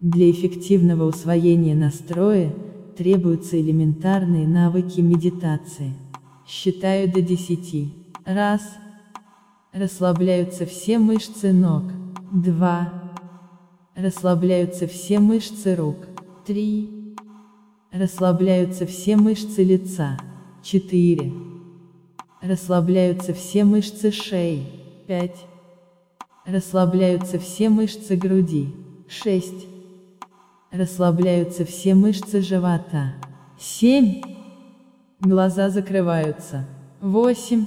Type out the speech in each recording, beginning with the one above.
Для эффективного усвоения настроя, требуются элементарные навыки медитации. Считаю до 10. Раз. Расслабляются все мышцы ног. Два. Расслабляются все мышцы рук. Три. Расслабляются все мышцы лица. Четыре. Расслабляются все мышцы шеи. Пять. Расслабляются все мышцы груди. Шесть. Расслабляются все мышцы живота. Семь. Глаза закрываются. Восемь.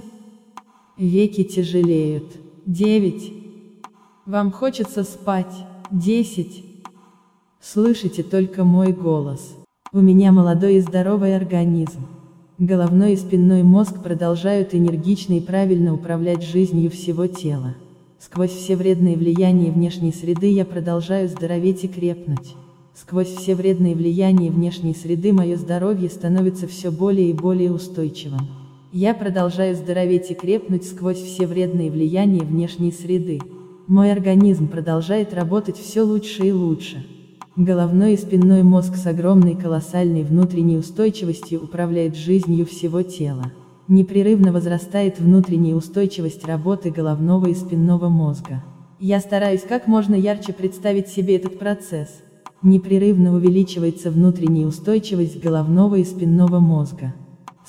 Веки тяжелеют. Девять. Вам хочется спать. Десять. Слышите только мой голос. У меня молодой и здоровый организм. Головной и спинной мозг продолжают энергично и правильно управлять жизнью всего тела. Сквозь все вредные влияния внешней среды я продолжаю здороветь и крепнуть. Сквозь все вредные влияния внешней среды мое здоровье становится все более и более устойчивым. Я продолжаю здороветь и крепнуть сквозь все вредные влияния внешней среды. Мой организм продолжает работать все лучше и лучше. Головной и спинной мозг с огромной колоссальной внутренней устойчивостью управляет жизнью всего тела. Непрерывно возрастает внутренняя устойчивость работы головного и спинного мозга. Я стараюсь как можно ярче представить себе этот процесс. Непрерывно увеличивается внутренняя устойчивость головного и спинного мозга.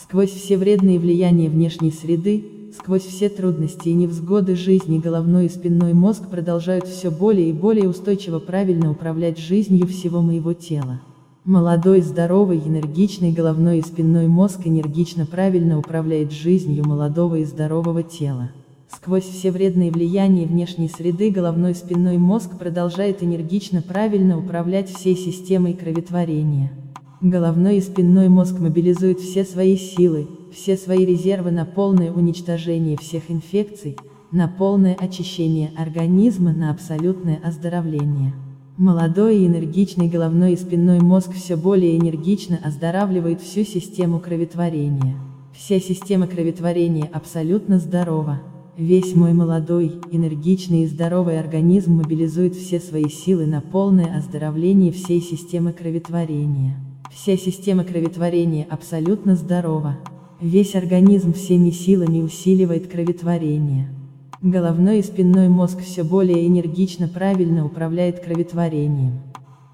Сквозь все вредные влияния внешней среды, Сквозь все трудности и невзгоды жизни головной и спинной мозг продолжают все более и более устойчиво правильно управлять жизнью всего моего тела. Молодой, здоровый, энергичный головной и спинной мозг энергично правильно управляет жизнью молодого и здорового тела. Сквозь все вредные влияния внешней среды головной спинной мозг продолжает энергично правильно управлять всей системой кроветворения. Головной и спинной мозг мобилизуют все свои силы, все свои резервы на полное уничтожение всех инфекций, на полное очищение организма, на абсолютное оздоровление. Молодой и энергичный головной и спинной мозг все более энергично оздоравливает всю систему кроветворения. Вся система кроветворения абсолютно здорова. Весь мой молодой, энергичный и здоровый организм мобилизует все свои силы на полное оздоровление всей системы кроветворения. Вся система кроветворения абсолютно здорова. Весь организм всеми силами усиливает кроветворение. Головной и спинной мозг все более энергично правильно управляет кроветворением.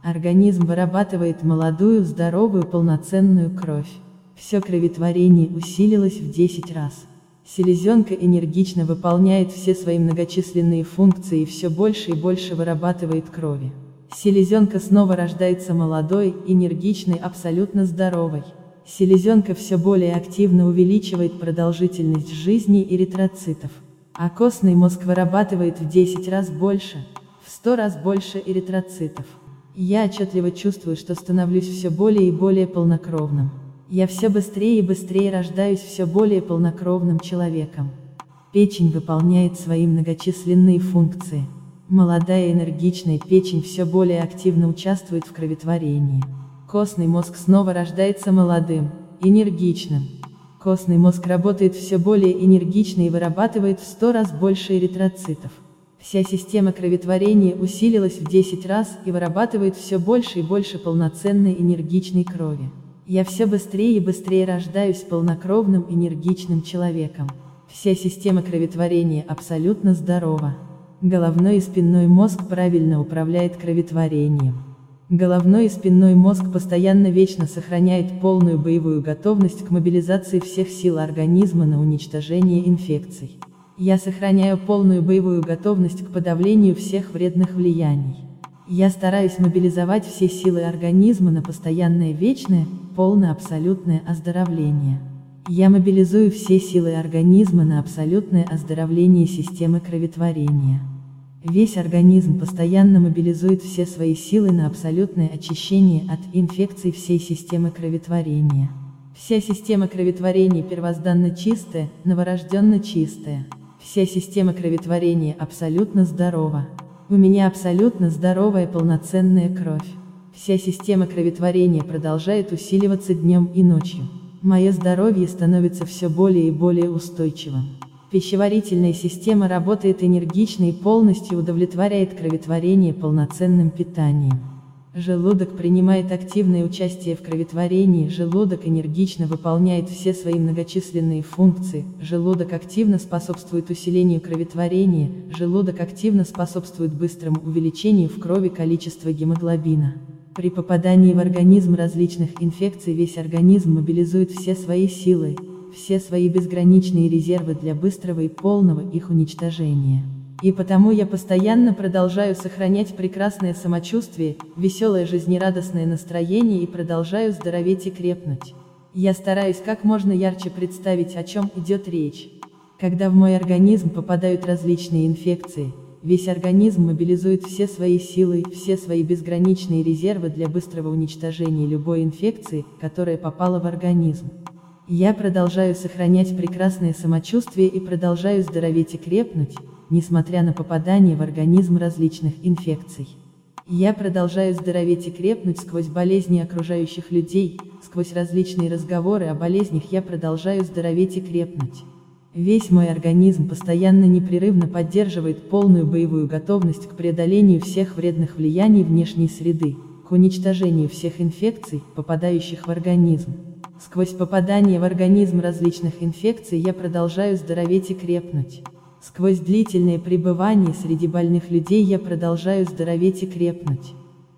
Организм вырабатывает молодую, здоровую, полноценную кровь. Все кроветворение усилилось в 10 раз. Селезенка энергично выполняет все свои многочисленные функции и все больше и больше вырабатывает крови. Селезенка снова рождается молодой, энергичной, абсолютно здоровой. Селезенка все более активно увеличивает продолжительность жизни эритроцитов. А костный мозг вырабатывает в 10 раз больше, в 100 раз больше эритроцитов. Я отчетливо чувствую, что становлюсь все более и более полнокровным. Я все быстрее и быстрее рождаюсь все более полнокровным человеком. Печень выполняет свои многочисленные функции. Молодая энергичная печень все более активно участвует в кроветворении. Костный мозг снова рождается молодым, энергичным. Костный мозг работает все более энергично и вырабатывает в 100 раз больше эритроцитов. Вся система кроветворения усилилась в 10 раз и вырабатывает все больше и больше полноценной энергичной крови. Я все быстрее и быстрее рождаюсь полнокровным энергичным человеком. Вся система кроветворения абсолютно здорова. Головной и спинной мозг правильно управляет кроветворением. Головной и спинной мозг постоянно вечно сохраняет полную боевую готовность к мобилизации всех сил организма на уничтожение инфекций. Я сохраняю полную боевую готовность к подавлению всех вредных влияний. Я стараюсь мобилизовать все силы организма на постоянное вечное, полное абсолютное оздоровление. Я мобилизую все силы организма на абсолютное оздоровление системы кроветворения. Весь организм постоянно мобилизует все свои силы на абсолютное очищение от инфекций всей системы кроветворения. Вся система кроветворения первозданно чистая, новорожденно чистая. Вся система кроветворения абсолютно здорова. У меня абсолютно здоровая полноценная кровь. Вся система кроветворения продолжает усиливаться днем и ночью. Мое здоровье становится все более и более устойчивым. Пищеварительная система работает энергично и полностью удовлетворяет кроветворение полноценным питанием. Желудок принимает активное участие в кроветворении, желудок энергично выполняет все свои многочисленные функции, желудок активно способствует усилению кроветворения, желудок активно способствует быстрому увеличению в крови количества гемоглобина. При попадании в организм различных инфекций весь организм мобилизует все свои силы, все свои безграничные резервы для быстрого и полного их уничтожения. И потому я постоянно продолжаю сохранять прекрасное самочувствие, веселое жизнерадостное настроение и продолжаю здороветь и крепнуть. Я стараюсь как можно ярче представить, о чем идет речь. Когда в мой организм попадают различные инфекции, весь организм мобилизует все свои силы, все свои безграничные резервы для быстрого уничтожения любой инфекции, которая попала в организм. Я продолжаю сохранять прекрасное самочувствие и продолжаю здороветь и крепнуть, несмотря на попадание в организм различных инфекций. Я продолжаю здороветь и крепнуть сквозь болезни окружающих людей, сквозь различные разговоры о болезнях я продолжаю здороветь и крепнуть. Весь мой организм постоянно непрерывно поддерживает полную боевую готовность к преодолению всех вредных влияний внешней среды, к уничтожению всех инфекций, попадающих в организм. Сквозь попадание в организм различных инфекций я продолжаю здороветь и крепнуть. Сквозь длительное пребывание среди больных людей я продолжаю здороветь и крепнуть.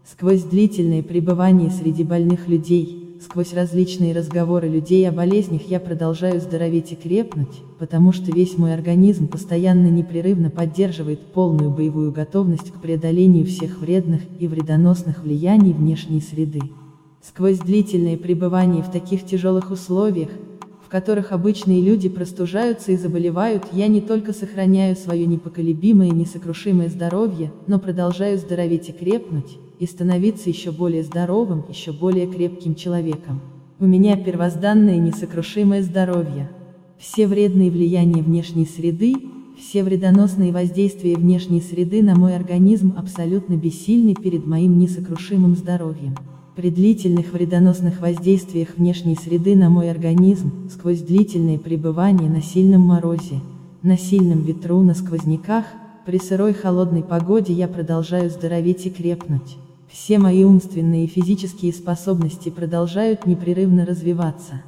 Сквозь длительное пребывание среди больных людей, сквозь различные разговоры людей о болезнях я продолжаю здороветь и крепнуть, потому что весь мой организм постоянно непрерывно поддерживает полную боевую готовность к преодолению всех вредных и вредоносных влияний внешней среды. Сквозь длительное пребывание в таких тяжелых условиях, которых обычные люди простужаются и заболевают, я не только сохраняю свое непоколебимое и несокрушимое здоровье, но продолжаю здороветь и крепнуть, и становиться еще более здоровым, еще более крепким человеком. У меня первозданное несокрушимое здоровье. Все вредные влияния внешней среды, все вредоносные воздействия внешней среды на мой организм абсолютно бессильны перед моим несокрушимым здоровьем. При длительных вредоносных воздействиях внешней среды на мой организм, сквозь длительное пребывание на сильном морозе, на сильном ветру, на сквозняках, при сырой холодной погоде я продолжаю здороветь и крепнуть. Все мои умственные и физические способности продолжают непрерывно развиваться.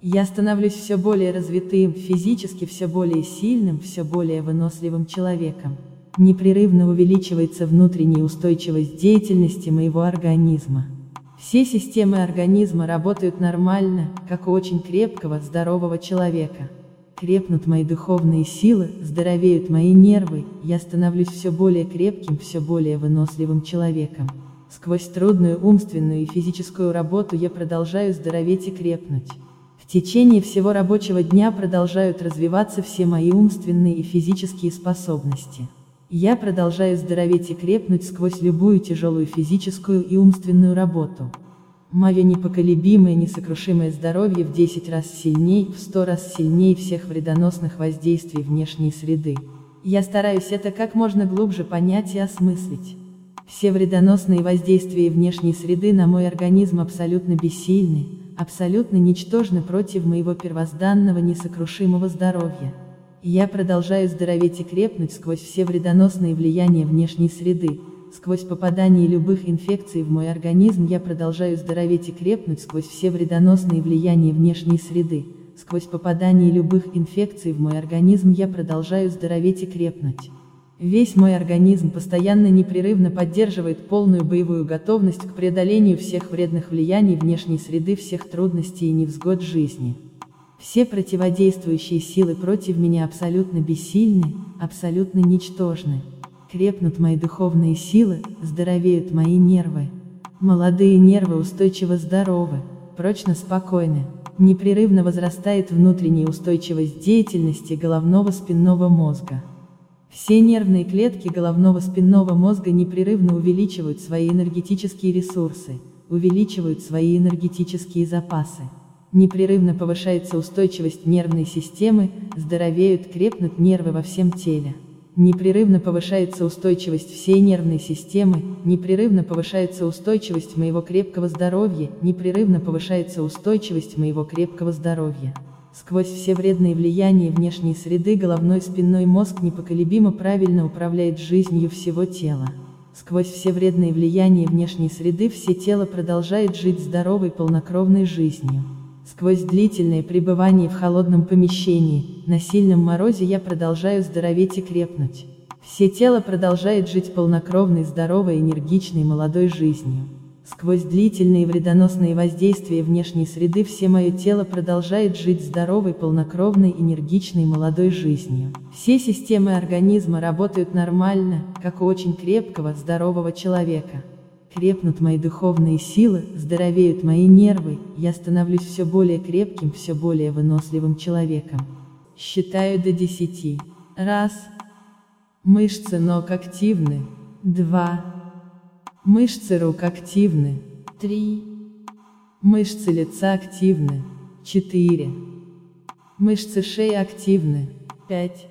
Я становлюсь все более развитым, физически все более сильным, все более выносливым человеком. Непрерывно увеличивается внутренняя устойчивость деятельности моего организма. Все системы организма работают нормально, как у очень крепкого, здорового человека. Крепнут мои духовные силы, здоровеют мои нервы, я становлюсь все более крепким, все более выносливым человеком. Сквозь трудную умственную и физическую работу я продолжаю здороветь и крепнуть. В течение всего рабочего дня продолжают развиваться все мои умственные и физические способности. Я продолжаю здороветь и крепнуть сквозь любую тяжелую физическую и умственную работу. Мое непоколебимое несокрушимое здоровье в 10 раз сильней, в 100 раз сильней всех вредоносных воздействий внешней среды. Я стараюсь это как можно глубже понять и осмыслить. Все вредоносные воздействия внешней среды на мой организм абсолютно бессильны, абсолютно ничтожны против моего первозданного несокрушимого здоровья. Я продолжаю здороветь и крепнуть сквозь все вредоносные влияния внешней среды, сквозь попадание любых инфекций в мой организм я продолжаю здороветь и крепнуть сквозь все вредоносные влияния внешней среды, сквозь попадание любых инфекций в мой организм я продолжаю здороветь и крепнуть. Весь мой организм постоянно непрерывно поддерживает полную боевую готовность к преодолению всех вредных влияний внешней среды всех трудностей и невзгод жизни. Все противодействующие силы против меня абсолютно бессильны, абсолютно ничтожны. Крепнут мои духовные силы, здоровеют мои нервы. Молодые нервы устойчиво здоровы, прочно спокойны. Непрерывно возрастает внутренняя устойчивость деятельности головного спинного мозга. Все нервные клетки головного спинного мозга непрерывно увеличивают свои энергетические ресурсы, увеличивают свои энергетические запасы. Непрерывно повышается устойчивость нервной системы, здоровеют, крепнут нервы во всем теле. Непрерывно повышается устойчивость всей нервной системы, непрерывно повышается устойчивость моего крепкого здоровья, непрерывно повышается устойчивость моего крепкого здоровья. Сквозь все вредные влияния внешней среды головной спинной мозг непоколебимо правильно управляет жизнью всего тела. Сквозь все вредные влияния внешней среды все тело продолжает жить здоровой полнокровной жизнью. Сквозь длительное пребывание в холодном помещении, на сильном морозе я продолжаю здороветь и крепнуть. Все тело продолжает жить полнокровной, здоровой, энергичной, молодой жизнью. Сквозь длительные вредоносные воздействия внешней среды все мое тело продолжает жить здоровой, полнокровной, энергичной, молодой жизнью. Все системы организма работают нормально, как у очень крепкого, здорового человека. Крепнут мои духовные силы, здоровеют мои нервы, я становлюсь все более крепким, все более выносливым человеком. Считаю до десяти. Раз. Мышцы ног активны. Два. Мышцы рук активны. Три. Мышцы лица активны. Четыре. Мышцы шеи активны. Пять.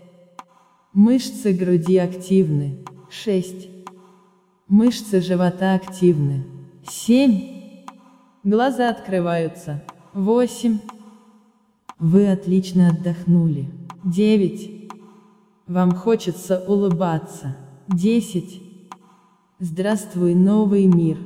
Мышцы груди активны. Шесть. Мышцы живота активны. Семь. Глаза открываются. Восемь. Вы отлично отдохнули. Девять. Вам хочется улыбаться. Десять. Здравствуй, новый мир.